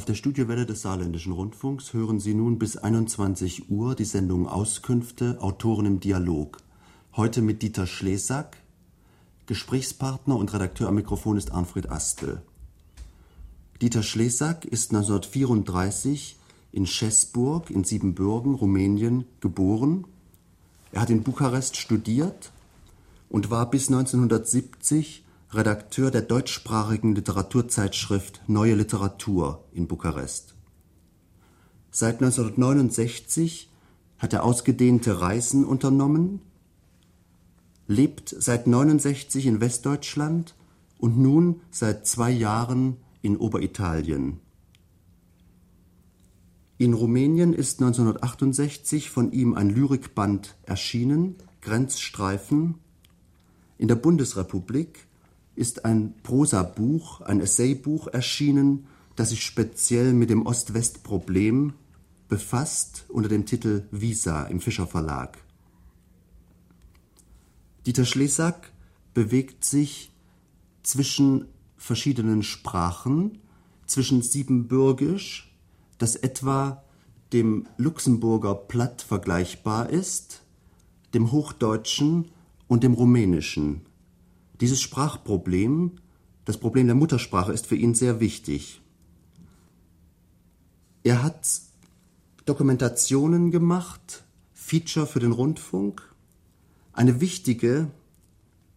Auf der Studiowelle des Saarländischen Rundfunks hören Sie nun bis 21 Uhr die Sendung Auskünfte Autoren im Dialog. Heute mit Dieter Schlesack. Gesprächspartner und Redakteur am Mikrofon ist Arnfred Astel. Dieter Schlesack ist 1934 in Schäßburg in Siebenbürgen, Rumänien, geboren. Er hat in Bukarest studiert und war bis 1970 Redakteur der deutschsprachigen Literaturzeitschrift Neue Literatur in Bukarest. Seit 1969 hat er ausgedehnte Reisen unternommen, lebt seit 1969 in Westdeutschland und nun seit zwei Jahren in Oberitalien. In Rumänien ist 1968 von ihm ein Lyrikband erschienen, Grenzstreifen. In der Bundesrepublik ist ein Prosabuch, ein Essaybuch erschienen, das sich speziell mit dem Ost-West-Problem befasst unter dem Titel Visa im Fischer Verlag. Dieter Schlesack bewegt sich zwischen verschiedenen Sprachen, zwischen Siebenbürgisch, das etwa dem Luxemburger Platt vergleichbar ist, dem Hochdeutschen und dem Rumänischen. Dieses Sprachproblem, das Problem der Muttersprache, ist für ihn sehr wichtig. Er hat Dokumentationen gemacht, Feature für den Rundfunk. Eine wichtige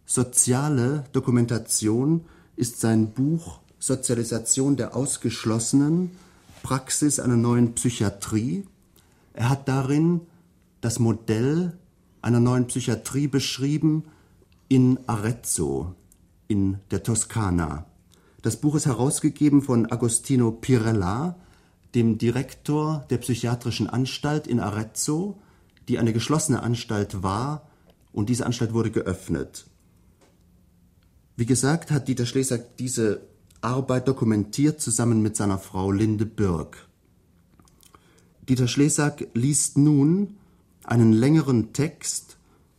soziale Dokumentation ist sein Buch Sozialisation der Ausgeschlossenen, Praxis einer neuen Psychiatrie. Er hat darin das Modell einer neuen Psychiatrie beschrieben, in Arezzo in der Toskana. Das Buch ist herausgegeben von Agostino Pirella, dem Direktor der psychiatrischen Anstalt in Arezzo, die eine geschlossene Anstalt war und diese Anstalt wurde geöffnet. Wie gesagt, hat Dieter Schlesack diese Arbeit dokumentiert zusammen mit seiner Frau Linde Birk. Dieter Schlesack liest nun einen längeren Text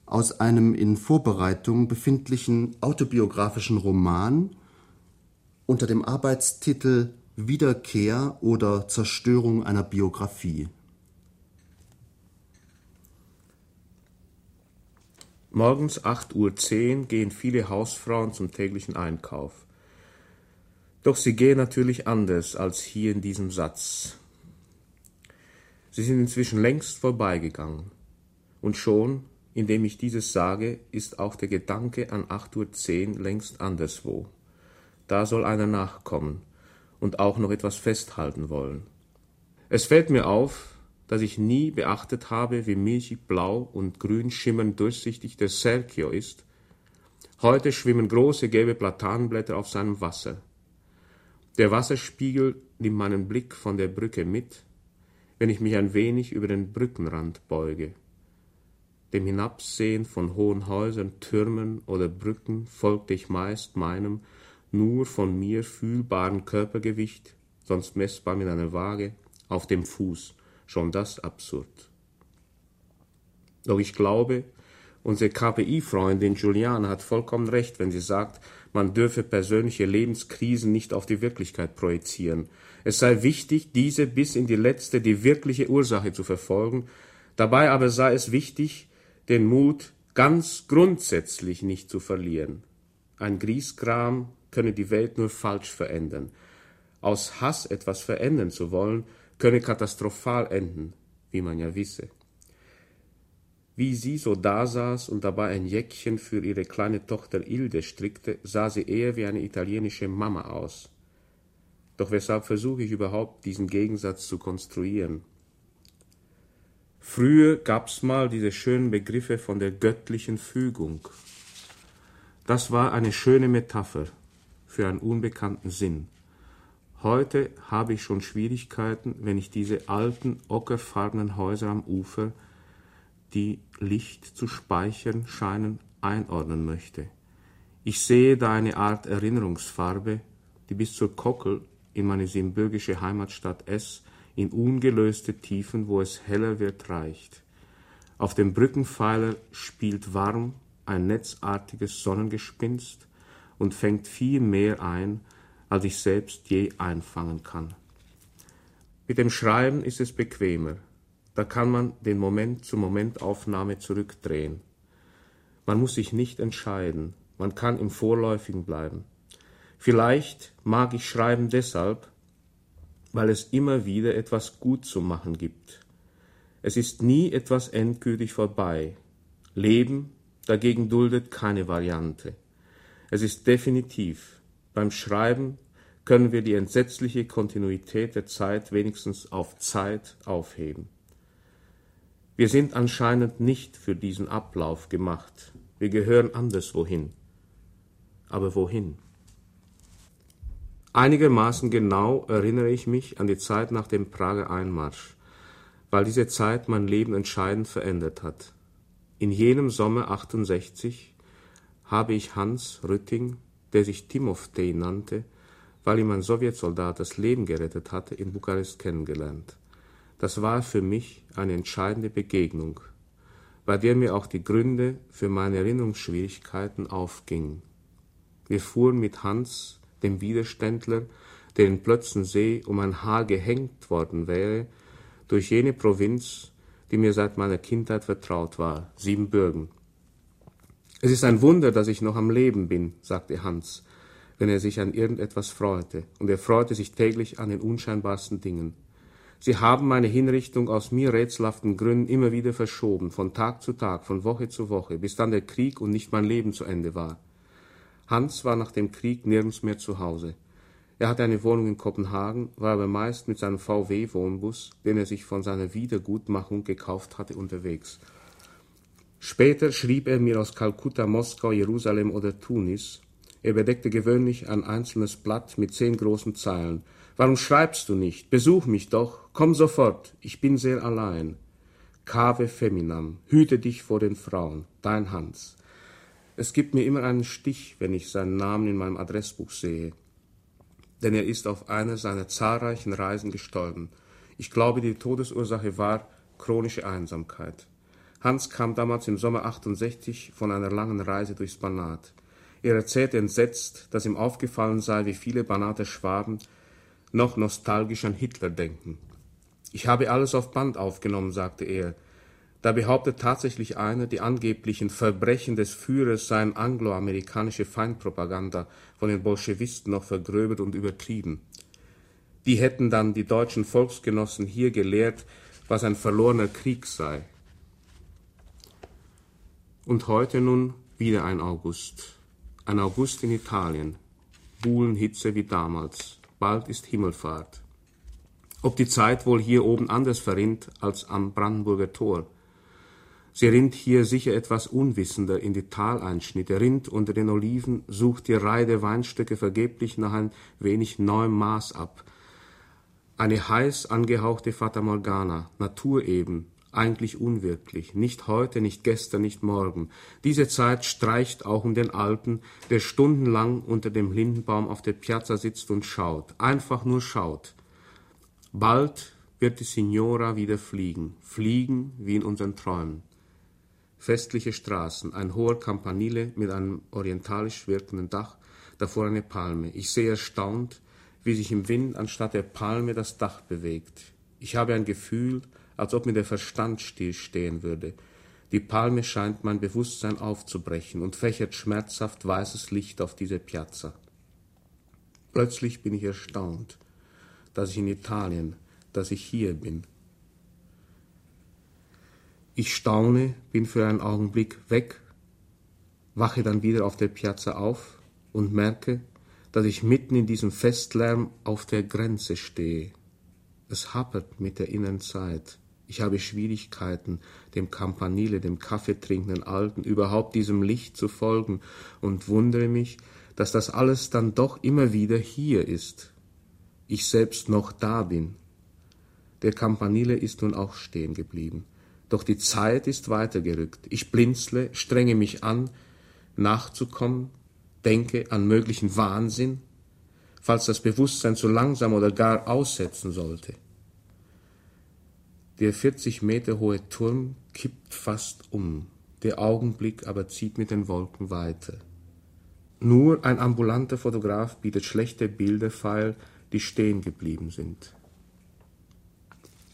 aus einem in Vorbereitung befindlichen autobiografischen Roman unter dem Arbeitstitel Wiederkehr oder Zerstörung einer Biografie. Morgens 8.10 Uhr gehen viele Hausfrauen zum täglichen Einkauf. Doch sie gehen natürlich anders als hier in diesem Satz. Sie sind inzwischen längst vorbeigegangen. Und schon indem ich dieses sage, ist auch der Gedanke an 8.10 Uhr längst anderswo. Da soll einer nachkommen und auch noch etwas festhalten wollen. Es fällt mir auf, dass ich nie beachtet habe, wie milchig blau und grün schimmernd durchsichtig der Sergio ist. Heute schwimmen große gelbe Platanenblätter auf seinem Wasser. Der Wasserspiegel nimmt meinen Blick von der Brücke mit, wenn ich mich ein wenig über den Brückenrand beuge. Dem Hinabsehen von hohen Häusern, Türmen oder Brücken folgte ich meist meinem nur von mir fühlbaren Körpergewicht, sonst messbar mit einer Waage, auf dem Fuß, schon das absurd. Doch ich glaube, unsere KPI-Freundin Juliane hat vollkommen recht, wenn sie sagt, man dürfe persönliche Lebenskrisen nicht auf die Wirklichkeit projizieren. Es sei wichtig, diese bis in die letzte, die wirkliche Ursache zu verfolgen. Dabei aber sei es wichtig, den Mut ganz grundsätzlich nicht zu verlieren. Ein Griesgram könne die Welt nur falsch verändern. Aus Hass etwas verändern zu wollen, könne katastrophal enden, wie man ja wisse. Wie sie so dasaß und dabei ein Jäckchen für ihre kleine Tochter Ilde strickte, sah sie eher wie eine italienische Mama aus. Doch weshalb versuche ich überhaupt, diesen Gegensatz zu konstruieren? Früher gab's mal diese schönen Begriffe von der göttlichen Fügung. Das war eine schöne Metapher für einen unbekannten Sinn. Heute habe ich schon Schwierigkeiten, wenn ich diese alten, ockerfarbenen Häuser am Ufer, die Licht zu speichern scheinen, einordnen möchte. Ich sehe da eine Art Erinnerungsfarbe, die bis zur Kockel in meine siebenbürgische Heimatstadt S in ungelöste Tiefen, wo es heller wird, reicht. Auf dem Brückenpfeiler spielt warm ein netzartiges Mit dem Schreiben ist es bequemer. Da kann man den Moment zur Momentaufnahme zurückdrehen. Man muss sich nicht entscheiden, man kann im Vorläufigen bleiben. Vielleicht mag ich schreiben deshalb, weil es immer wieder etwas gut zu machen gibt. Es ist nie etwas endgültig vorbei. Leben dagegen duldet keine Variante. Es ist definitiv. Beim Schreiben können wir die entsetzliche Kontinuität der Zeit wenigstens auf Zeit aufheben. Wir sind anscheinend nicht für diesen Ablauf gemacht. Wir gehören anderswohin. Aber wohin? Einigermaßen genau erinnere ich mich an die Zeit nach dem Prager Einmarsch, weil diese Zeit mein Leben entscheidend verändert hat. In jenem Sommer 68 habe ich Hans Rütting, der sich Timofey nannte, weil ihm ein Sowjetsoldat das Leben gerettet hatte, in Bukarest kennengelernt. Das war für mich eine entscheidende Begegnung, bei der mir auch die Gründe für meine Erinnerungsschwierigkeiten aufgingen. Wir fuhren mit Hans dem Widerständler, der in Plötzensee um ein Haar gehängt worden wäre, durch jene Provinz, die mir seit meiner Kindheit vertraut war, Siebenbürgen. Es ist ein Wunder, dass ich noch am Leben bin, sagte Hans, wenn er sich an irgendetwas freute, und er freute sich täglich an den unscheinbarsten Dingen. Sie haben meine Hinrichtung aus mir rätselhaften Gründen immer wieder verschoben, von Tag zu Tag, von Woche zu Woche, bis dann der Krieg und nicht mein Leben zu Ende war. Hans war nach dem Krieg nirgends mehr zu Hause. Er hatte eine Wohnung in Kopenhagen, war aber meist mit seinem VW-Wohnbus, den er sich von seiner Wiedergutmachung gekauft hatte, unterwegs. Später schrieb er mir aus Kalkutta, Moskau, Jerusalem oder Tunis. Er bedeckte gewöhnlich ein einzelnes Blatt mit zehn großen Zeilen. Warum schreibst du nicht? Besuch mich doch. Komm sofort. Ich bin sehr allein. Cave feminam. Hüte dich vor den Frauen. Dein Hans. Es gibt mir immer einen Stich, wenn ich seinen Namen in meinem Adressbuch sehe. Denn er ist auf einer seiner zahlreichen Reisen gestorben. Ich glaube, die Todesursache war chronische Einsamkeit. Hans kam damals im Sommer 68 von einer langen Reise durchs Banat. Er erzählte entsetzt, dass ihm aufgefallen sei, wie viele Banater Schwaben noch nostalgisch an Hitler denken. Ich habe alles auf Band aufgenommen, sagte er, da behauptet tatsächlich einer, die angeblichen Verbrechen des Führers seien angloamerikanische Feindpropaganda von den Bolschewisten noch vergröbert und übertrieben. Die hätten dann die deutschen Volksgenossen hier gelehrt, was ein verlorener Krieg sei. Und heute nun wieder ein August. Ein August in Italien. Buhlenhitze wie damals. Bald ist Himmelfahrt. Ob die Zeit wohl hier oben anders verrinnt als am Brandenburger Tor. Sie rinnt hier sicher etwas unwissender in die Taleinschnitte, rinnt unter den Oliven, sucht die Reihe der Weinstöcke vergeblich nach ein wenig neuem Maß ab. Eine heiß angehauchte Fata Morgana, Natur eben, eigentlich unwirklich, nicht heute, nicht gestern, nicht morgen. Diese Zeit streicht auch um den Alten, der stundenlang unter dem Lindenbaum auf der Piazza sitzt und schaut, einfach nur schaut. Bald wird die Signora wieder fliegen, fliegen wie in unseren Träumen festliche Straßen, ein hoher Campanile mit einem orientalisch wirkenden Dach, davor eine Palme. Ich sehe erstaunt, wie sich im Wind anstatt der Palme das Dach bewegt. Ich habe ein Gefühl, als ob mir der Verstand stillstehen würde. Die Palme scheint mein Bewusstsein aufzubrechen und fächert schmerzhaft weißes Licht auf diese Piazza. Plötzlich bin ich erstaunt, dass ich in Italien, dass ich hier bin. Ich staune, bin für einen Augenblick weg, wache dann wieder auf der Piazza auf und merke, dass ich mitten in diesem Festlärm auf der Grenze stehe. Es hapert mit der inneren Zeit. Ich habe Schwierigkeiten, dem Campanile, dem kaffeetrinkenden Alten, überhaupt diesem Licht zu folgen und wundere mich, dass das alles dann doch immer wieder hier ist. Ich selbst noch da bin. Der Campanile ist nun auch stehen geblieben. Doch die Zeit ist weitergerückt. Ich blinzle, strenge mich an, nachzukommen, denke an möglichen Wahnsinn, falls das Bewusstsein zu langsam oder gar aussetzen sollte. Der 40 Meter hohe Turm kippt fast um, der Augenblick aber zieht mit den Wolken weiter. Nur ein ambulanter Fotograf bietet schlechte Bilder feil, die stehen geblieben sind.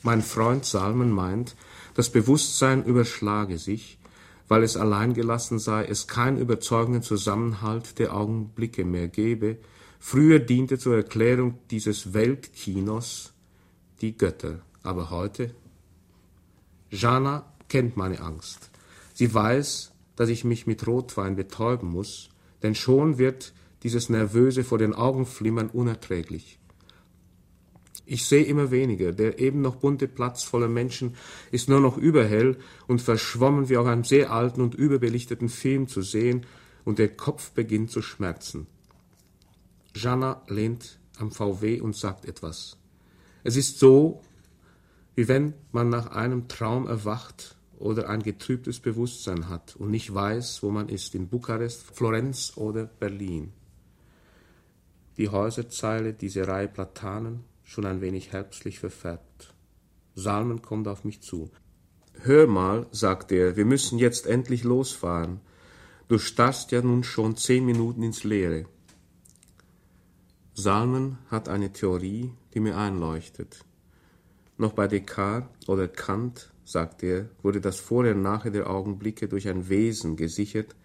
Mein Freund Salmen meint, das Bewusstsein überschlage sich, weil es allein gelassen sei, es keinen überzeugenden Zusammenhalt der Augenblicke mehr gebe. Früher diente zur Erklärung dieses Weltkinos die Götter, aber heute? Jana kennt meine Angst. Sie weiß, dass ich mich mit Rotwein betäuben muss, denn schon wird dieses nervöse vor den Augen flimmern unerträglich. Ich sehe immer weniger. Der eben noch bunte Platz voller Menschen ist nur noch überhell und verschwommen wie auf einem sehr alten und überbelichteten Film zu sehen, und der Kopf beginnt zu schmerzen. Jana lehnt am VW und sagt etwas. Es ist so, wie wenn man nach einem Traum erwacht oder ein getrübtes Bewusstsein hat und nicht weiß, wo man ist, in Bukarest, Florenz oder Berlin. Die Häuserzeile, diese Reihe Platanen, schon ein wenig herbstlich verfärbt. Salmen kommt auf mich zu. Hör mal, sagt er, wir müssen jetzt endlich losfahren. Du starrst ja nun schon zehn Minuten ins Leere. Salmen hat eine Theorie, die mir einleuchtet. Noch bei Descartes oder Kant, sagt er, wurde das Vorher und Nachher der Augenblicke durch ein Wesen gesichert,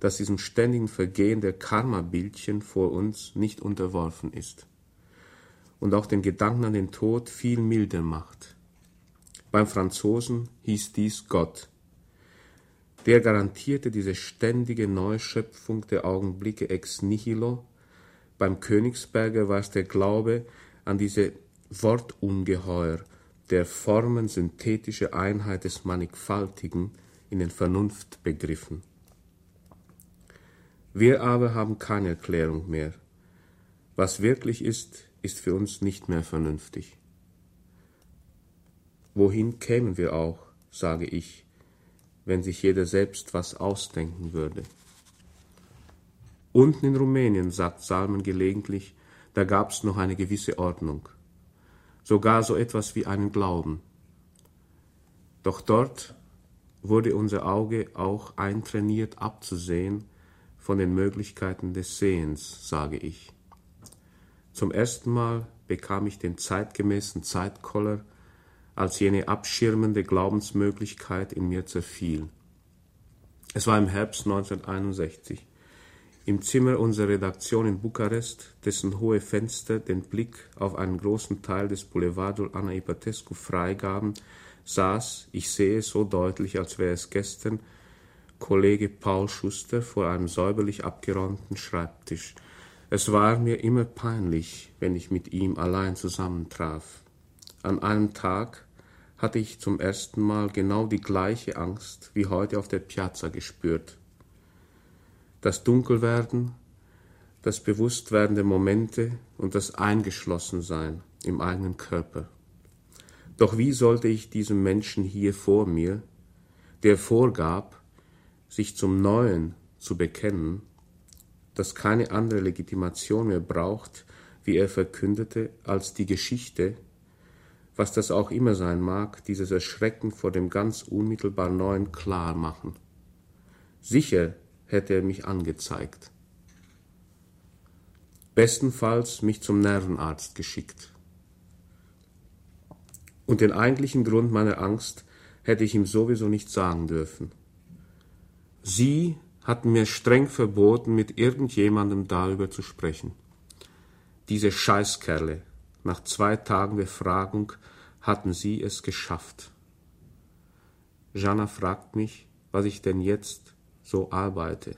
das diesem ständigen Vergehen der Karma-Bildchen vor uns nicht unterworfen ist und auch den Gedanken an den Tod viel milder macht. Beim Franzosen hieß dies Gott. Der garantierte diese ständige Neuschöpfung der Augenblicke ex nihilo. Beim Königsberger war es der Glaube an diese Wortungeheuer, der Formen synthetische Einheit des Mannigfaltigen in den Vernunftbegriffen. Wir aber haben keine Erklärung mehr. Was wirklich ist, ist für uns nicht mehr vernünftig. Wohin kämen wir auch, sage ich, wenn sich jeder selbst was ausdenken würde? Unten in Rumänien, sagt Salmen gelegentlich, da gab's noch eine gewisse Ordnung, sogar so etwas wie einen Glauben. Doch dort wurde unser Auge auch eintrainiert abzusehen von den Möglichkeiten des Sehens, sage ich. Zum ersten Mal bekam ich den zeitgemäßen Zeitkoller, als jene abschirmende Glaubensmöglichkeit in mir zerfiel. Es war im Herbst 1961. Im Zimmer unserer Redaktion in Bukarest, dessen hohe Fenster den Blick auf einen großen Teil des Boulevardul Anna Ipatescu freigaben, saß, ich sehe es so deutlich, als wäre es gestern, Kollege Paul Schuster vor einem säuberlich abgeräumten Schreibtisch. Es war mir immer peinlich, wenn ich mit ihm allein zusammentraf. An einem Tag hatte ich zum ersten Mal genau die gleiche Angst wie heute auf der Piazza gespürt. Das Dunkelwerden, das Bewusstwerden der Momente und das Eingeschlossensein im eigenen Körper. Doch wie sollte ich diesem Menschen hier vor mir, der vorgab, sich zum Neuen zu bekennen, das keine andere Legitimation mehr braucht, wie er verkündete, als die Geschichte, was das auch immer sein mag, dieses Erschrecken vor dem ganz unmittelbar Neuen klar machen. Sicher hätte er mich angezeigt. Bestenfalls mich zum Nervenarzt geschickt. Und den eigentlichen Grund meiner Angst hätte ich ihm sowieso nicht sagen dürfen. Sie hatten mir streng verboten, mit irgendjemandem darüber zu sprechen. Diese Scheißkerle, nach zwei Tagen Befragung hatten sie es geschafft. Jana fragt mich, was ich denn jetzt so arbeite.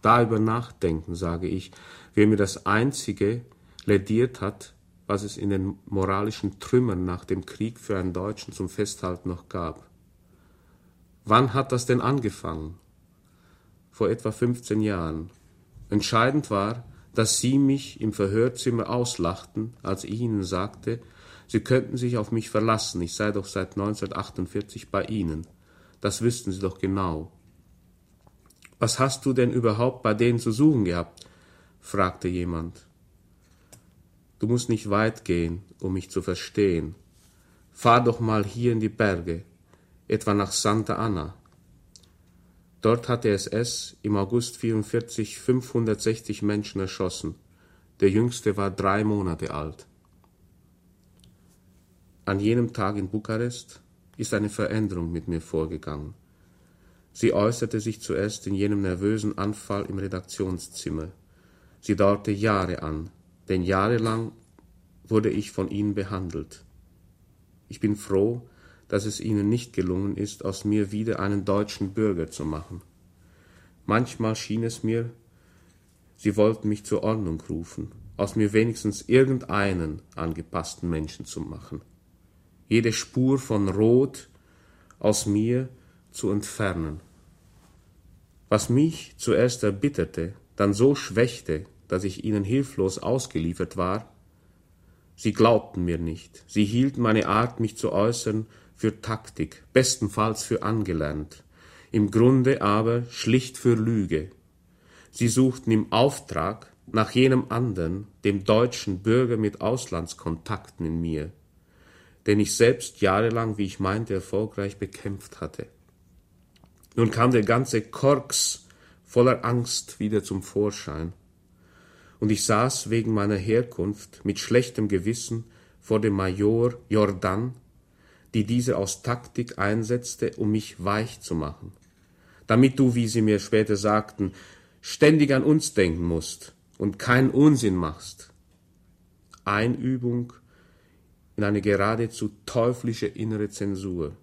Darüber nachdenken, sage ich, wer mir das Einzige lädiert hat, was es in den moralischen Trümmern nach dem Krieg für einen Deutschen zum Festhalten noch gab. Wann hat das denn angefangen? Vor etwa 15 Jahren. Entscheidend war, dass sie mich im Verhörzimmer auslachten, als ich ihnen sagte, sie könnten sich auf mich verlassen, ich sei doch seit 1948 bei ihnen. Das wüssten sie doch genau. Was hast du denn überhaupt bei denen zu suchen gehabt? fragte jemand. Du musst nicht weit gehen, um mich zu verstehen. Fahr doch mal hier in die Berge, etwa nach Santa Anna. Dort hat der SS im August 44 560 Menschen erschossen. Der jüngste war drei Monate alt. an jenem Tag in Bukarest ist eine Veränderung mit mir vorgegangen. Sie äußerte sich zuerst in jenem nervösen Anfall im Redaktionszimmer. Sie dauerte Jahre an, denn jahrelang wurde ich von ihnen behandelt. Ich bin froh, dass es ihnen nicht gelungen ist, aus mir wieder einen deutschen Bürger zu machen. Manchmal schien es mir, sie wollten mich zur Ordnung rufen, aus mir wenigstens irgendeinen angepassten Menschen zu machen. Jede Spur von Rot aus mir zu entfernen. Was mich zuerst erbitterte, dann so schwächte, dass ich ihnen hilflos ausgeliefert war, sie glaubten mir nicht, sie hielten meine Art, mich zu äußern, für Taktik, bestenfalls für angelernt, im Grunde aber schlicht für Lüge. Sie suchten im Auftrag nach jenem anderen, dem deutschen Bürger mit Auslandskontakten in mir, den ich selbst jahrelang, wie ich meinte, erfolgreich bekämpft hatte. Nun kam der ganze Korks voller Angst wieder zum Vorschein, und ich saß wegen meiner Herkunft mit schlechtem Gewissen vor dem Major Jordan, die diese aus Taktik einsetzte, um mich weich zu machen, damit du, wie sie mir später sagten, ständig an uns denken musst und keinen Unsinn machst. Einübung in eine geradezu teuflische innere Zensur.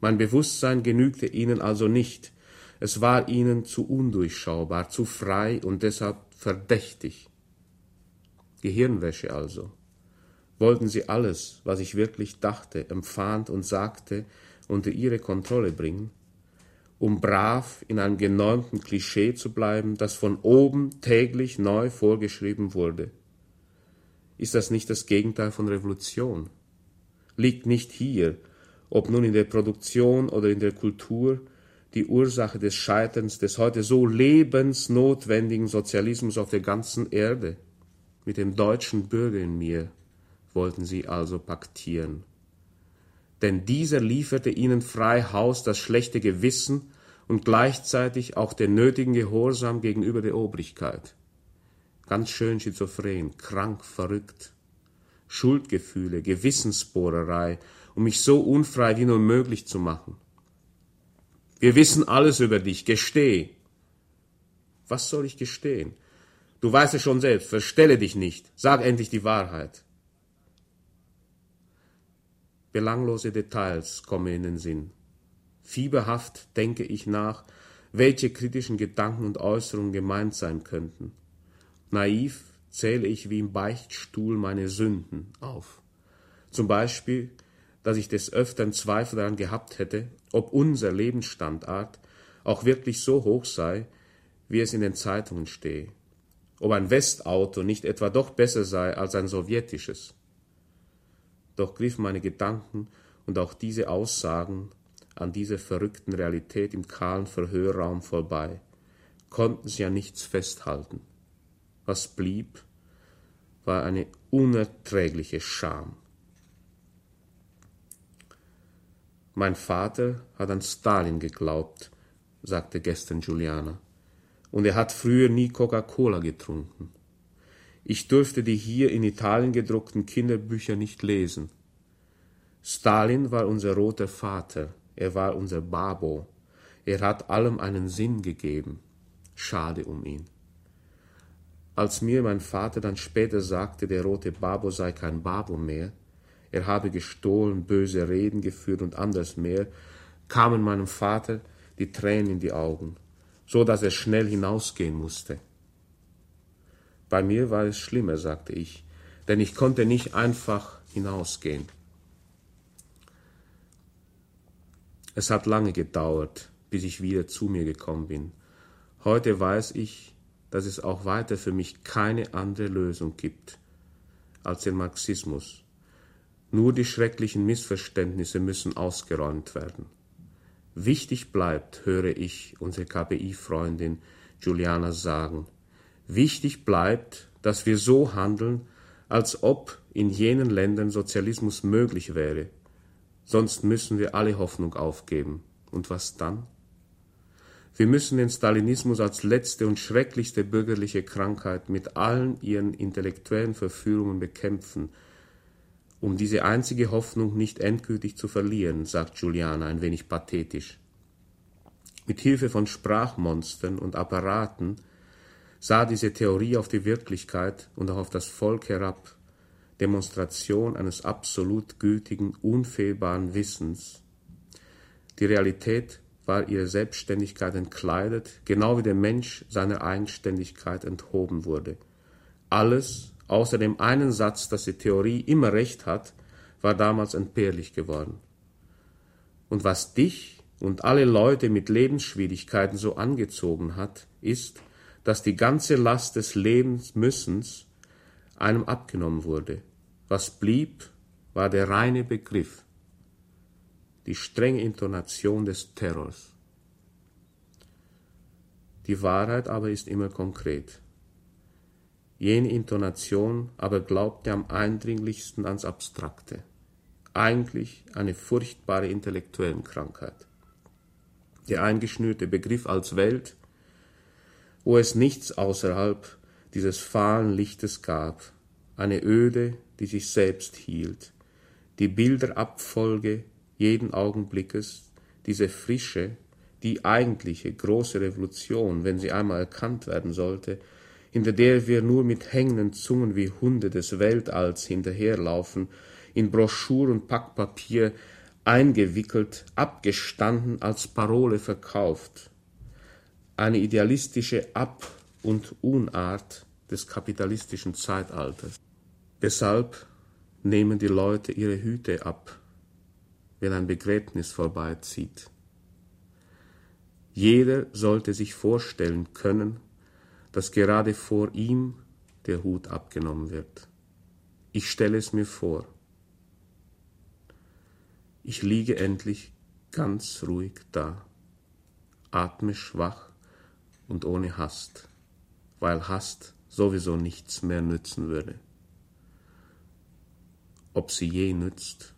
Mein Bewusstsein genügte ihnen also nicht, es war ihnen zu undurchschaubar, zu frei und deshalb verdächtig. Gehirnwäsche also. Wollten sie alles, was ich wirklich dachte, empfand und sagte, unter ihre Kontrolle bringen, um brav in einem genormten Klischee zu bleiben, das von oben täglich neu vorgeschrieben wurde. Ist das nicht das Gegenteil von Revolution? Liegt nicht hier ob nun in der Produktion oder in der Kultur, die Ursache des Scheiterns des heute so lebensnotwendigen Sozialismus auf der ganzen Erde. Mit dem deutschen Bürger in mir wollten sie also paktieren. Denn dieser lieferte ihnen frei Haus das schlechte Gewissen und gleichzeitig auch den nötigen Gehorsam gegenüber der Obrigkeit. Ganz schön schizophren, krank, verrückt. Schuldgefühle, Gewissensbohrerei um mich so unfrei wie nur möglich zu machen. Wir wissen alles über dich, gesteh. Was soll ich gestehen? Du weißt es schon selbst, verstelle dich nicht, sag endlich die Wahrheit. Belanglose Details kommen in den Sinn. Fieberhaft denke ich nach, welche kritischen Gedanken und Äußerungen gemeint sein könnten. Naiv zähle ich wie im Beichtstuhl meine Sünden auf. Zum Beispiel dass ich des Öfteren Zweifel daran gehabt hätte, ob unser Lebensstandard auch wirklich so hoch sei, wie es in den Zeitungen stehe, ob ein Westauto nicht etwa doch besser sei als ein sowjetisches. Doch griffen meine Gedanken und auch diese Aussagen an dieser verrückten Realität im kahlen Verhörraum vorbei, konnten sie ja nichts festhalten. Was blieb, war eine unerträgliche Scham. Mein Vater hat an Stalin geglaubt, sagte gestern Juliana, und er hat früher nie Coca-Cola getrunken. Ich durfte die hier in Italien gedruckten Kinderbücher nicht lesen. Stalin war unser roter Vater, er war unser Babo, er hat allem einen Sinn gegeben. Schade um ihn. Als mir mein Vater dann später sagte, der rote Babo sei kein Babo mehr, er habe gestohlen, böse Reden geführt und anders mehr, kamen meinem Vater die Tränen in die Augen, so dass er schnell hinausgehen musste. Bei mir war es schlimmer, sagte ich, denn ich konnte nicht einfach hinausgehen. Es hat lange gedauert, bis ich wieder zu mir gekommen bin. Heute weiß ich, dass es auch weiter für mich keine andere Lösung gibt als den Marxismus nur die schrecklichen Missverständnisse müssen ausgeräumt werden. Wichtig bleibt, höre ich unsere KPI-Freundin Juliana sagen, wichtig bleibt, dass wir so handeln, als ob in jenen Ländern Sozialismus möglich wäre. Sonst müssen wir alle Hoffnung aufgeben. Und was dann? Wir müssen den Stalinismus als letzte und schrecklichste bürgerliche Krankheit mit allen ihren intellektuellen Verführungen bekämpfen, um diese einzige Hoffnung nicht endgültig zu verlieren, sagt Juliana ein wenig pathetisch. Mit Hilfe von Sprachmonstern und Apparaten sah diese Theorie auf die Wirklichkeit und auch auf das Volk herab, Demonstration eines absolut gültigen, unfehlbaren Wissens. Die Realität war ihre Selbstständigkeit entkleidet, genau wie der Mensch seiner Eigenständigkeit enthoben wurde. Alles, außer dem einen Satz, dass die Theorie immer recht hat, war damals entbehrlich geworden. Und was dich und alle Leute mit Lebensschwierigkeiten so angezogen hat, ist, dass die ganze Last des Lebensmüssens einem abgenommen wurde. Was blieb, war der reine Begriff, die strenge Intonation des Terrors. Die Wahrheit aber ist immer konkret. Jene Intonation aber glaubte am eindringlichsten ans Abstrakte, eigentlich eine furchtbare Intellektuellenkrankheit. Der eingeschnürte Begriff als Welt wo es nichts außerhalb dieses fahlen Lichtes gab, eine Öde, die sich selbst hielt, die Bilderabfolge jeden Augenblickes, diese frische, die eigentliche große Revolution, wenn sie einmal erkannt werden sollte, hinter der wir nur mit hängenden Zungen wie Hunde des Weltalls hinterherlaufen, in Broschur und Packpapier eingewickelt, abgestanden als Parole verkauft, eine idealistische Ab- und Unart des kapitalistischen Zeitalters. Deshalb nehmen die Leute ihre Hüte ab, wenn ein Begräbnis vorbeizieht. Jeder sollte sich vorstellen können, dass gerade vor ihm der Hut abgenommen wird. Ich stelle es mir vor. Ich liege endlich ganz ruhig da, atme schwach und ohne Hast, weil Hast sowieso nichts mehr nützen würde. Ob sie je nützt?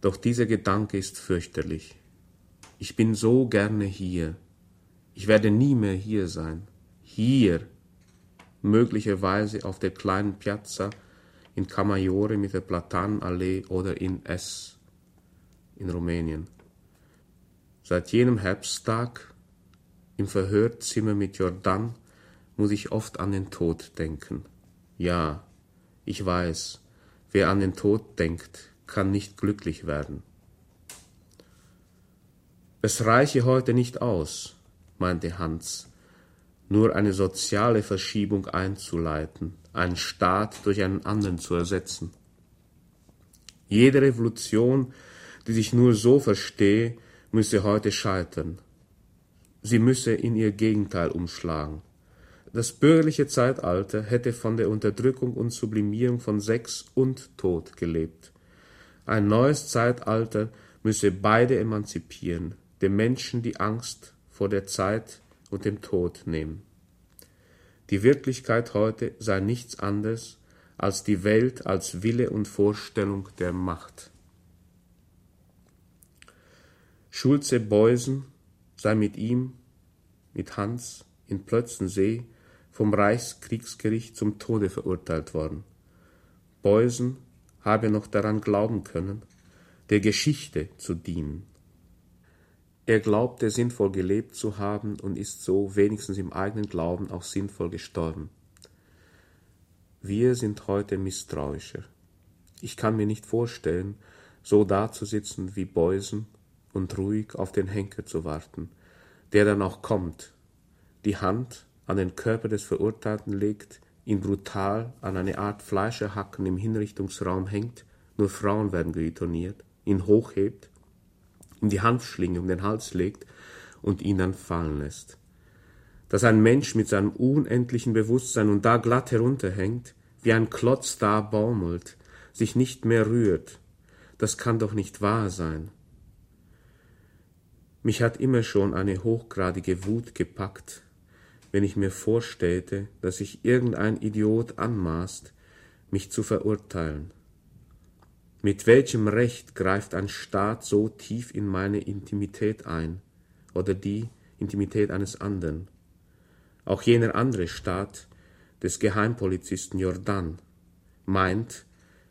Doch dieser Gedanke ist fürchterlich. Ich bin so gerne hier. Ich werde nie mehr hier sein. Hier, möglicherweise auf der kleinen Piazza in Camaiore mit der Platanallee oder in S in Rumänien. Seit jenem Herbsttag im Verhörzimmer mit Jordan muss ich oft an den Tod denken. Ja, ich weiß, wer an den Tod denkt, kann nicht glücklich werden. Es reiche heute nicht aus, meinte Hans, nur eine soziale Verschiebung einzuleiten, einen Staat durch einen anderen zu ersetzen. Jede Revolution, die sich nur so verstehe, müsse heute scheitern. Sie müsse in ihr Gegenteil umschlagen. Das bürgerliche Zeitalter hätte von der Unterdrückung und Sublimierung von Sex und Tod gelebt. Ein neues Zeitalter müsse beide emanzipieren, dem Menschen die Angst vor der Zeit und dem Tod nehmen. Die Wirklichkeit heute sei nichts anderes als die Welt als Wille und Vorstellung der Macht. Schulze Beusen sei mit ihm, mit Hans, in Plötzensee vom Reichskriegsgericht zum Tode verurteilt worden. Beusen habe noch daran glauben können, der Geschichte zu dienen. Er glaubte sinnvoll gelebt zu haben und ist so wenigstens im eigenen Glauben auch sinnvoll gestorben. Wir sind heute misstrauischer. Ich kann mir nicht vorstellen, so dazusitzen wie Beusen und ruhig auf den Henker zu warten, der dann auch kommt, die Hand an den Körper des Verurteilten legt, ihn brutal an eine Art Fleischerhacken im Hinrichtungsraum hängt, nur Frauen werden guillotiniert, ihn hochhebt, ihm die Hanfschlinge um den Hals legt und ihn dann fallen lässt. Dass ein Mensch mit seinem unendlichen Bewusstsein und da glatt herunterhängt, wie ein Klotz da baumelt, sich nicht mehr rührt, das kann doch nicht wahr sein. Mich hat immer schon eine hochgradige Wut gepackt, wenn ich mir vorstellte, dass sich irgendein Idiot anmaßt, mich zu verurteilen. Mit welchem Recht greift ein Staat so tief in meine Intimität ein oder die Intimität eines anderen? Auch jener andere Staat des Geheimpolizisten Jordan meint,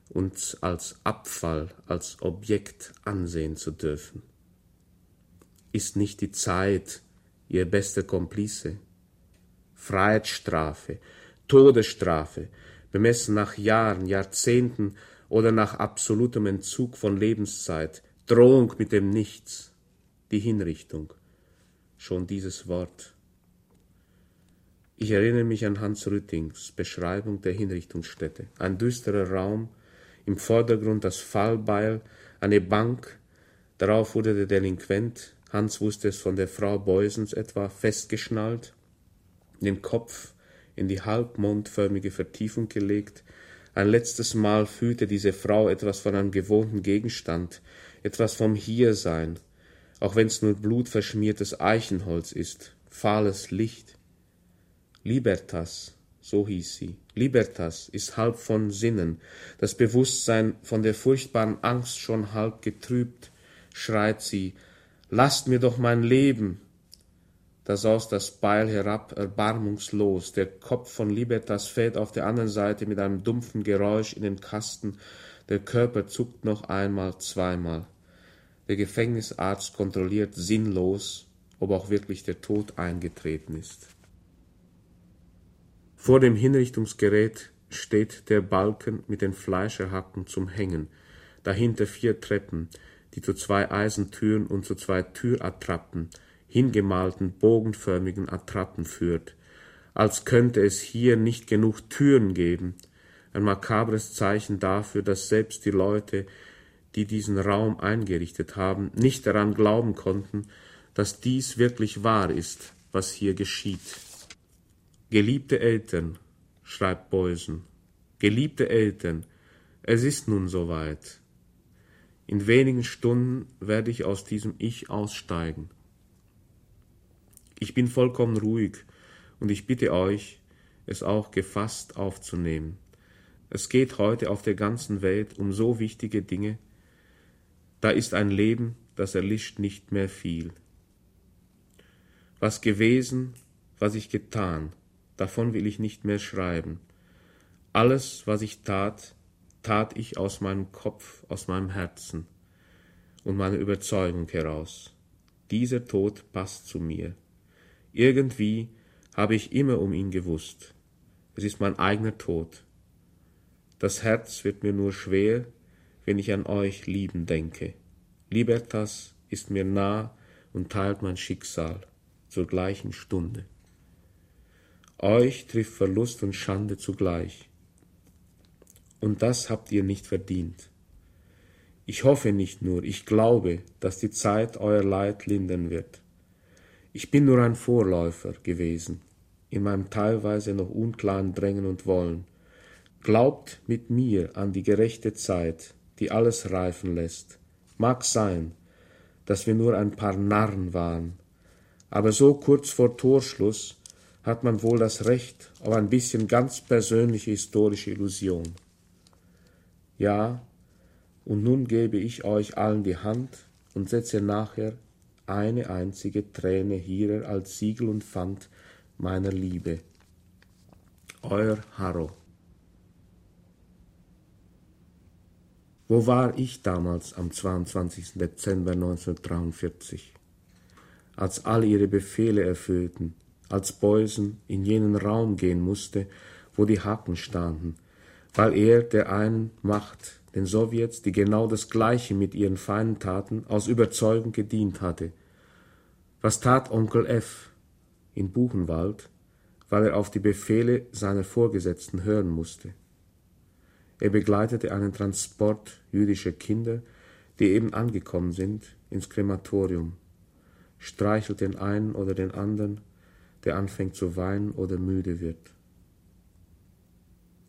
uns als Abfall, als Objekt ansehen zu dürfen. Ist nicht die Zeit ihr bester Komplize? Freiheitsstrafe, Todesstrafe, bemessen nach Jahren, Jahrzehnten oder nach absolutem Entzug von Lebenszeit, Drohung mit dem Nichts, die Hinrichtung. Schon dieses Wort. Ich erinnere mich an Hans Rüttings Beschreibung der Hinrichtungsstätte. Ein düsterer Raum, im Vordergrund das Fallbeil, eine Bank, darauf wurde der Delinquent, Hans wusste es von der Frau Beusens etwa, festgeschnallt, den Kopf in die halbmondförmige Vertiefung gelegt, ein letztes Mal fühlte diese Frau etwas von einem gewohnten Gegenstand, etwas vom Hiersein, auch wenn's nur blutverschmiertes Eichenholz ist, fahles Licht. Libertas, so hieß sie. Libertas ist halb von Sinnen, das Bewusstsein von der furchtbaren Angst schon halb getrübt, schreit sie, lasst mir doch mein Leben. Da saust das Beil herab, erbarmungslos, der Kopf von Libertas fällt auf der anderen Seite mit einem dumpfen Geräusch in den Kasten, der Körper zuckt noch einmal, zweimal. Der Gefängnisarzt kontrolliert sinnlos, ob auch wirklich der Tod eingetreten ist. Vor dem Hinrichtungsgerät steht der Balken mit den Fleischerhacken zum Hängen, dahinter vier Treppen, die zu zwei Eisentüren und zu zwei Türattrappen, hingemalten bogenförmigen Attrappen führt, als könnte es hier nicht genug Türen geben, ein makabres Zeichen dafür, dass selbst die Leute, die diesen Raum eingerichtet haben, nicht daran glauben konnten, dass dies wirklich wahr ist, was hier geschieht. Geliebte Eltern, schreibt Beusen, geliebte Eltern, es ist nun soweit. In wenigen Stunden werde ich aus diesem Ich aussteigen. Ich bin vollkommen ruhig und ich bitte euch, es auch gefasst aufzunehmen. Es geht heute auf der ganzen Welt um so wichtige Dinge. Da ist ein Leben, das erlischt nicht mehr viel. Was gewesen, was ich getan, davon will ich nicht mehr schreiben. Alles, was ich tat, tat ich aus meinem Kopf, aus meinem Herzen und meiner Überzeugung heraus. Dieser Tod passt zu mir. Irgendwie habe ich immer um ihn gewusst. Es ist mein eigener Tod. Das Herz wird mir nur schwer, wenn ich an euch lieben denke. Libertas ist mir nah und teilt mein Schicksal zur gleichen Stunde. Euch trifft Verlust und Schande zugleich. Und das habt ihr nicht verdient. Ich hoffe nicht nur, ich glaube, dass die Zeit euer Leid lindern wird. Ich bin nur ein Vorläufer gewesen, in meinem teilweise noch unklaren Drängen und Wollen. Glaubt mit mir an die gerechte Zeit, die alles reifen lässt. Mag sein, dass wir nur ein paar Narren waren, aber so kurz vor Torschluss hat man wohl das Recht auf ein bisschen ganz persönliche historische Illusion. Ja, und nun gebe ich euch allen die Hand und setze nachher eine einzige Träne hierer als Siegel und Pfand meiner Liebe. Euer Harro. Wo war ich damals am 22. Dezember 1943? Als alle ihre Befehle erfüllten, als Beusen in jenen Raum gehen musste, wo die Haken standen, weil er der einen Macht, den Sowjets, die genau das Gleiche mit ihren Feinden taten, aus Überzeugung gedient hatte. Was tat Onkel F. in Buchenwald, weil er auf die Befehle seiner Vorgesetzten hören musste? Er begleitete einen Transport jüdischer Kinder, die eben angekommen sind, ins Krematorium, streichelt den einen oder den anderen, der anfängt zu weinen oder müde wird.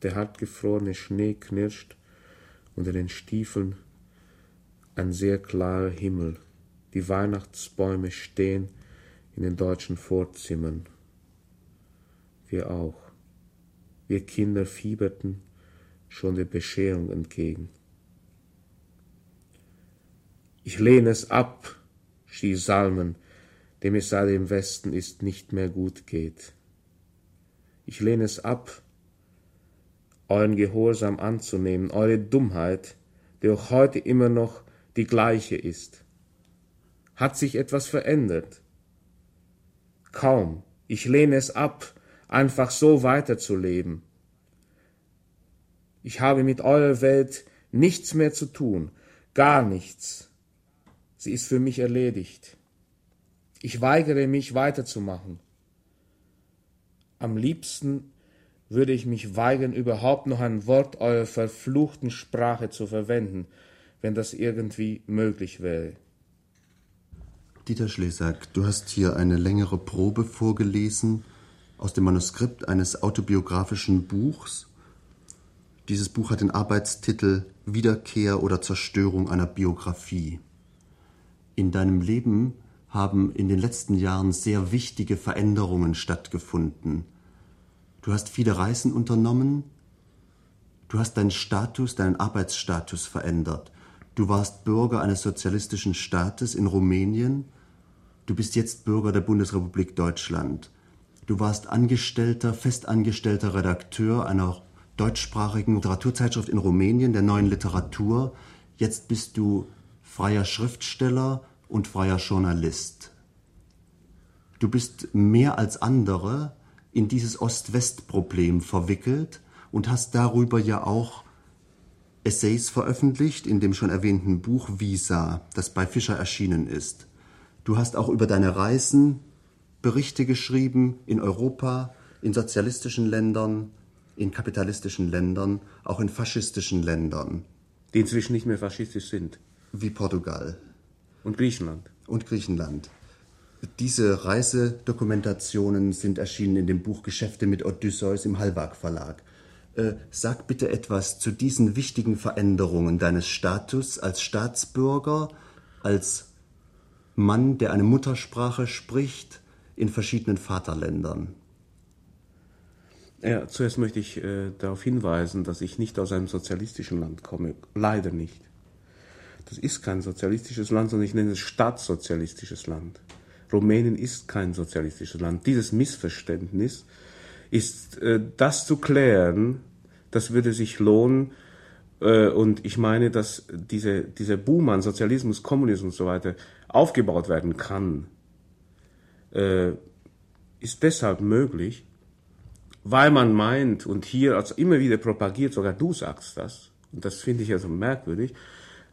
Der hartgefrorene Schnee knirscht unter den Stiefeln, ein sehr klarer Himmel, die Weihnachtsbäume stehen in den deutschen Vorzimmern. Wir auch. Wir Kinder fieberten schon der Bescherung entgegen. Ich lehne es ab, schrie Salmen, dem es seit dem Westen ist nicht mehr gut geht. Ich lehne es ab, euren Gehorsam anzunehmen, eure Dummheit, die auch heute immer noch die gleiche ist. Hat sich etwas verändert? Kaum. Ich lehne es ab, einfach so weiterzuleben. Ich habe mit eurer Welt nichts mehr zu tun, gar nichts. Sie ist für mich erledigt. Ich weigere mich weiterzumachen. Am liebsten würde ich mich weigern, überhaupt noch ein Wort eurer verfluchten Sprache zu verwenden, wenn das irgendwie möglich wäre. Dieter Schlesack, du hast hier eine längere Probe vorgelesen aus dem Manuskript eines autobiografischen Buchs. Dieses Buch hat den Arbeitstitel Wiederkehr oder Zerstörung einer Biografie. In deinem Leben haben in den letzten Jahren sehr wichtige Veränderungen stattgefunden. Du hast viele Reisen unternommen, du hast deinen Status, deinen Arbeitsstatus verändert. Du warst Bürger eines sozialistischen Staates in Rumänien, du bist jetzt Bürger der Bundesrepublik Deutschland. Du warst Angestellter, festangestellter Redakteur einer deutschsprachigen Literaturzeitschrift in Rumänien, der neuen Literatur. Jetzt bist du freier Schriftsteller und freier Journalist. Du bist mehr als andere in dieses Ost-West-Problem verwickelt und hast darüber ja auch Essays veröffentlicht in dem schon erwähnten Buch Visa, das bei Fischer erschienen ist. Du hast auch über deine Reisen Berichte geschrieben in Europa, in sozialistischen Ländern, in kapitalistischen Ländern, auch in faschistischen Ländern. Die inzwischen nicht mehr faschistisch sind. Wie Portugal. Und Griechenland. Und Griechenland. Diese Reisedokumentationen sind erschienen in dem Buch Geschäfte mit Odysseus im Hallwag Verlag. Äh, sag bitte etwas zu diesen wichtigen Veränderungen deines Status als Staatsbürger, als Mann, der eine Muttersprache spricht in verschiedenen Vaterländern. Ja, zuerst möchte ich äh, darauf hinweisen, dass ich nicht aus einem sozialistischen Land komme. Leider nicht. Das ist kein sozialistisches Land, sondern ich nenne es staatssozialistisches Land. Rumänien ist kein sozialistisches Land. Dieses Missverständnis ist äh, das zu klären, das würde sich lohnen. Äh, und ich meine, dass diese, dieser Boom an Sozialismus, Kommunismus und so weiter aufgebaut werden kann, äh, ist deshalb möglich, weil man meint und hier also immer wieder propagiert, sogar du sagst das, und das finde ich also merkwürdig,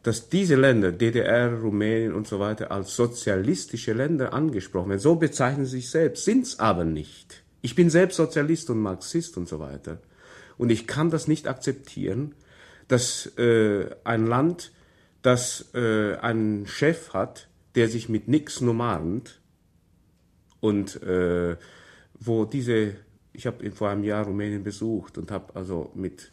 dass diese Länder, DDR, Rumänien und so weiter, als sozialistische Länder angesprochen werden. So bezeichnen sie sich selbst, sind's aber nicht. Ich bin selbst Sozialist und Marxist und so weiter. Und ich kann das nicht akzeptieren, dass äh, ein Land, das äh, einen Chef hat, der sich mit nichts nummert und äh, wo diese, ich habe vor einem Jahr Rumänien besucht und habe also mit,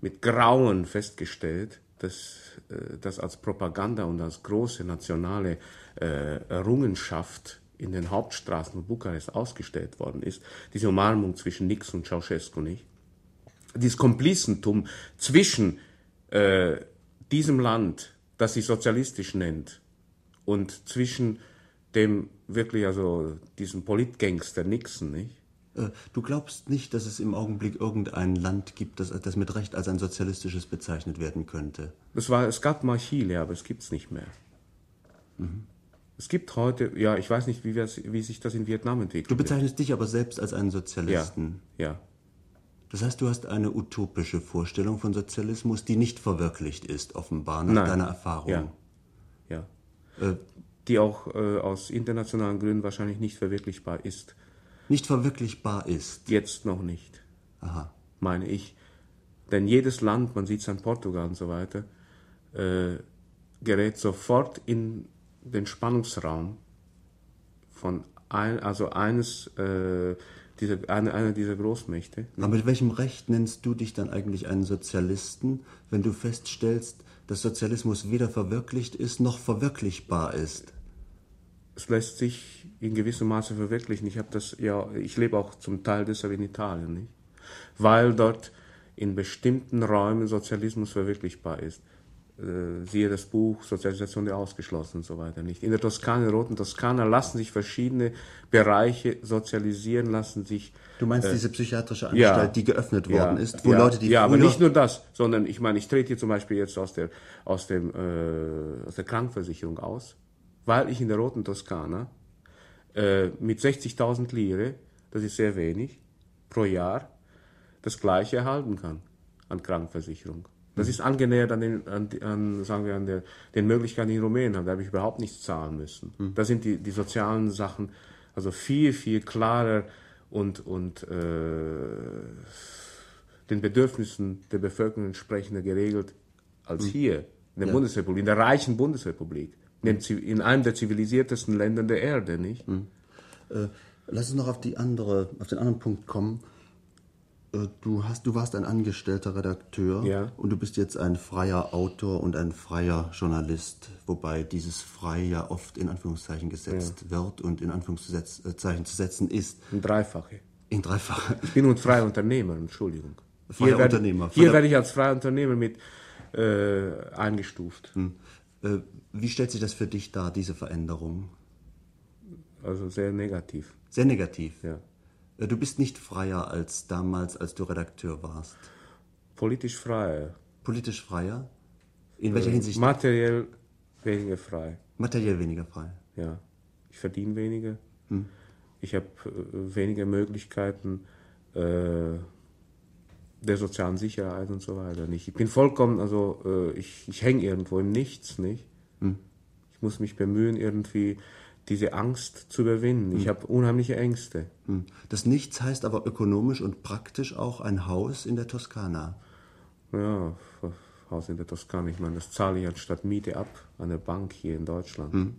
mit Grauen festgestellt, dass das als Propaganda und als große nationale äh, Errungenschaft in den Hauptstraßen von Bukarest ausgestellt worden ist, diese Umarmung zwischen Nix und Ceausescu nicht, dieses Komplizentum zwischen äh, diesem Land, das sich sozialistisch nennt, und zwischen dem wirklich, also diesem Politgangster Nixon, nicht? Äh, du glaubst nicht, dass es im Augenblick irgendein Land gibt, das, das mit Recht als ein sozialistisches bezeichnet werden könnte? Es, war, es gab mal Chile, aber es gibt es nicht mehr. Mhm. Es gibt heute, ja, ich weiß nicht, wie, wie, sich das in Vietnam entwickelt. Du bezeichnest dich aber selbst als einen Sozialisten. Ja, ja. Das heißt, du hast eine utopische Vorstellung von Sozialismus, die nicht verwirklicht ist, offenbar, nach Nein. deiner Erfahrung. Ja. ja. Äh, die auch äh, aus internationalen Gründen wahrscheinlich nicht verwirklichbar ist nicht verwirklichbar ist. Jetzt noch nicht. Aha. Meine ich. Denn jedes Land, man sieht es an Portugal und so weiter, äh, gerät sofort in den Spannungsraum von ein, also eines äh, dieser, eine, einer dieser Großmächte. Aber mit welchem Recht nennst du dich dann eigentlich einen Sozialisten, wenn du feststellst, dass Sozialismus weder verwirklicht ist noch verwirklichbar ist? Es lässt sich in gewissem Maße verwirklichen. Ich habe das ja, ich lebe auch zum Teil deshalb in Italien, nicht? Weil dort in bestimmten Räumen Sozialismus verwirklichbar ist. Äh, siehe das Buch Sozialisation der Ausgeschlossenen und so weiter nicht. In der Toskana, in der roten Toskana lassen sich verschiedene Bereiche sozialisieren, lassen sich. Du meinst äh, diese psychiatrische Anstalt, ja, die geöffnet worden ja, ist, wo ja, Leute, die Ja, aber nicht nur das, sondern ich meine, ich trete hier zum Beispiel jetzt aus der, aus dem, äh, aus der Krankenversicherung aus, weil ich in der roten Toskana äh, mit 60.000 Lire, das ist sehr wenig, pro Jahr, das Gleiche erhalten kann an Krankenversicherung. Das ist angenähert an den, an, an, sagen wir, an der, den Möglichkeiten, die in Rumänien haben. Da habe ich überhaupt nichts zahlen müssen. Mhm. Da sind die, die sozialen Sachen also viel, viel klarer und, und äh, den Bedürfnissen der Bevölkerung entsprechend geregelt als mhm. hier in der ja. Bundesrepublik, in der reichen Bundesrepublik, in, einem der zivilisiertesten Länder der Erde, nicht? Mhm. Äh, lass uns noch auf die andere, auf den anderen Punkt kommen. Äh, du, hast, du warst ein angestellter Redakteur ja. und du bist jetzt ein freier Autor und ein freier Journalist, wobei dieses frei ja oft in Anführungszeichen gesetzt ja. wird und in Anführungszeichen zu setzen ist. In Dreifache. In Dreifache. Ich bin ein freier Unternehmer, Entschuldigung. Freier hier Unternehmer. Werde, hier werde ich als freier Unternehmer mit äh, eingestuft. Hm. Äh, wie stellt sich das für dich dar, diese Veränderung? Also sehr negativ. Sehr negativ? Ja. Äh, du bist nicht freier als damals, als du Redakteur warst. Politisch freier. Politisch freier? In welcher äh, Hinsicht? Materiell weniger frei. Materiell weniger frei. Ja. Ich verdiene weniger. Hm. Ich habe äh, weniger Möglichkeiten äh, der sozialen Sicherheit und so weiter. Nicht. Ich bin vollkommen, also äh, ich, ich hänge irgendwo im Nichts, nicht? Hm. Ich muss mich bemühen, irgendwie diese Angst zu überwinden. Ich hm. habe unheimliche Ängste. Hm. Das Nichts heißt aber ökonomisch und praktisch auch ein Haus in der Toskana. Ja, Haus in der Toskana. Ich meine, das zahle ich anstatt Miete ab an der Bank hier in Deutschland. Hm.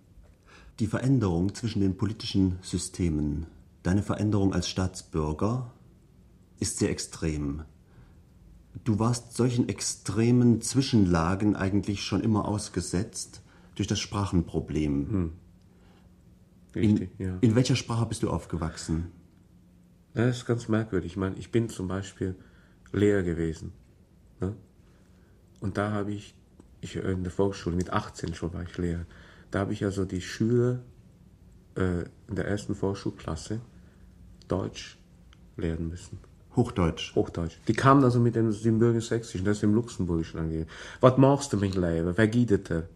Die Veränderung zwischen den politischen Systemen, deine Veränderung als Staatsbürger, ist sehr extrem. Du warst solchen extremen Zwischenlagen eigentlich schon immer ausgesetzt durch das Sprachenproblem. Hm. Richtig, in, ja. in welcher Sprache bist du aufgewachsen? Das ist ganz merkwürdig. Ich meine, ich bin zum Beispiel Lehrer gewesen. Ne? Und da habe ich, ich in der Volksschule, mit 18 schon war ich Lehrer, da habe ich also die Schüler äh, in der ersten Vorschulklasse Deutsch lehren müssen. Hochdeutsch. Hochdeutsch. Die kamen also mit dem Siebenbürger Sächsischen, das ist im Luxemburgischen angegeben. Was machst du, mein Leben? Wer geht dir?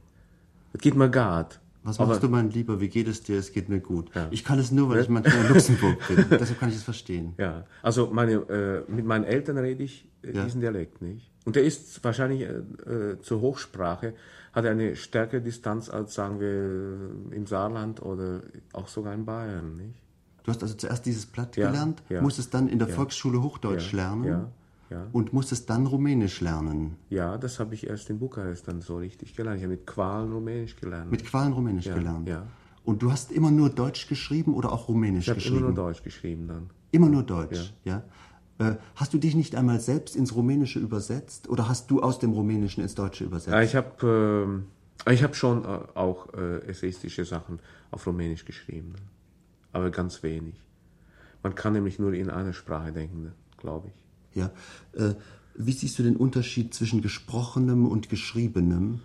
Das geht mir gut. Was machst du, mein Lieber? Wie geht es dir? Es geht mir gut. Ja. Ich kann es nur, weil ich manchmal in Luxemburg bin. Deshalb kann ich es verstehen. Ja, also meine, äh, mit meinen Eltern rede ich äh, ja. diesen Dialekt nicht. Und der ist wahrscheinlich äh, äh zur Hochsprache, hat eine stärkere Distanz als, sagen wir, im Saarland oder auch sogar in Bayern, nicht? Du hast also zuerst dieses Blatt ja, gelernt, musstest dann in der Volksschule Hochdeutsch lernen. Ja. Ja. Und musstest dann Rumänisch lernen? Ja, das habe ich erst in Bukarest dann so richtig gelernt. Ich habe mit Qualen Rumänisch gelernt. Mit Qualen Rumänisch ja, gelernt? Ja. Und du hast immer nur Deutsch geschrieben oder auch Rumänisch ich geschrieben? Ich habe immer nur Deutsch geschrieben dann. Immer nur Deutsch, ja. ja? Äh, hast du dich nicht einmal selbst ins Rumänische übersetzt oder hast du aus dem Rumänischen ins Deutsche übersetzt? Ja, ich habe äh, hab schon äh, auch äh, essayistische Sachen auf Rumänisch geschrieben, aber ganz wenig. Man kann nämlich nur in einer Sprache denken, glaube ich. Ja. Äh, wie siehst du den Unterschied zwischen gesprochenem und geschriebenem?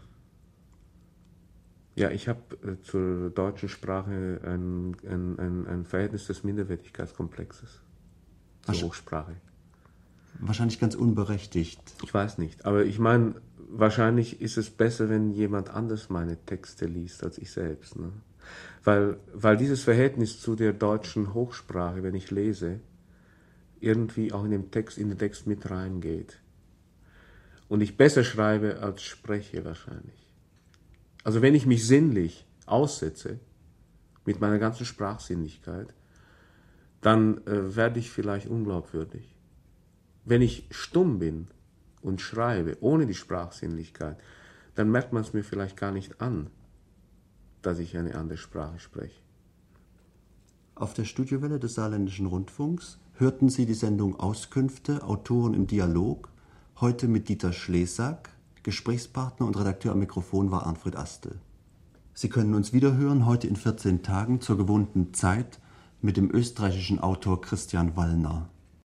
Ja, ich habe äh, zur deutschen Sprache ein, ein, ein, ein, Verhältnis des Minderwertigkeitskomplexes. Zur Wasch Hochsprache. Wahrscheinlich ganz unberechtigt. Ich weiß nicht, aber ich meine, wahrscheinlich ist es besser, wenn jemand anders meine Texte liest als ich selbst. Ne? Weil, weil dieses Verhältnis zu der deutschen Hochsprache, wenn ich lese, irgendwie auch in den Text, in den Text mit reingeht. Und ich besser schreibe als spreche wahrscheinlich. Also wenn ich mich sinnlich aussetze, mit meiner ganzen Sprachsinnlichkeit, dann äh, werde ich vielleicht unglaubwürdig. Wenn ich stumm bin und schreibe, ohne die Sprachsinnlichkeit, dann merkt man es mir vielleicht gar nicht an, dass ich eine andere Sprache spreche. Auf der Studiowelle des Saarländischen Rundfunks hörten Sie die Sendung Auskünfte, Autoren im Dialog, heute mit Dieter Schlesack, Gesprächspartner und Redakteur am Mikrofon war Arnfred Astel. Sie können uns wiederhören heute in 14 Tagen zur gewohnten Zeit mit dem österreichischen Autor Christian Wallner.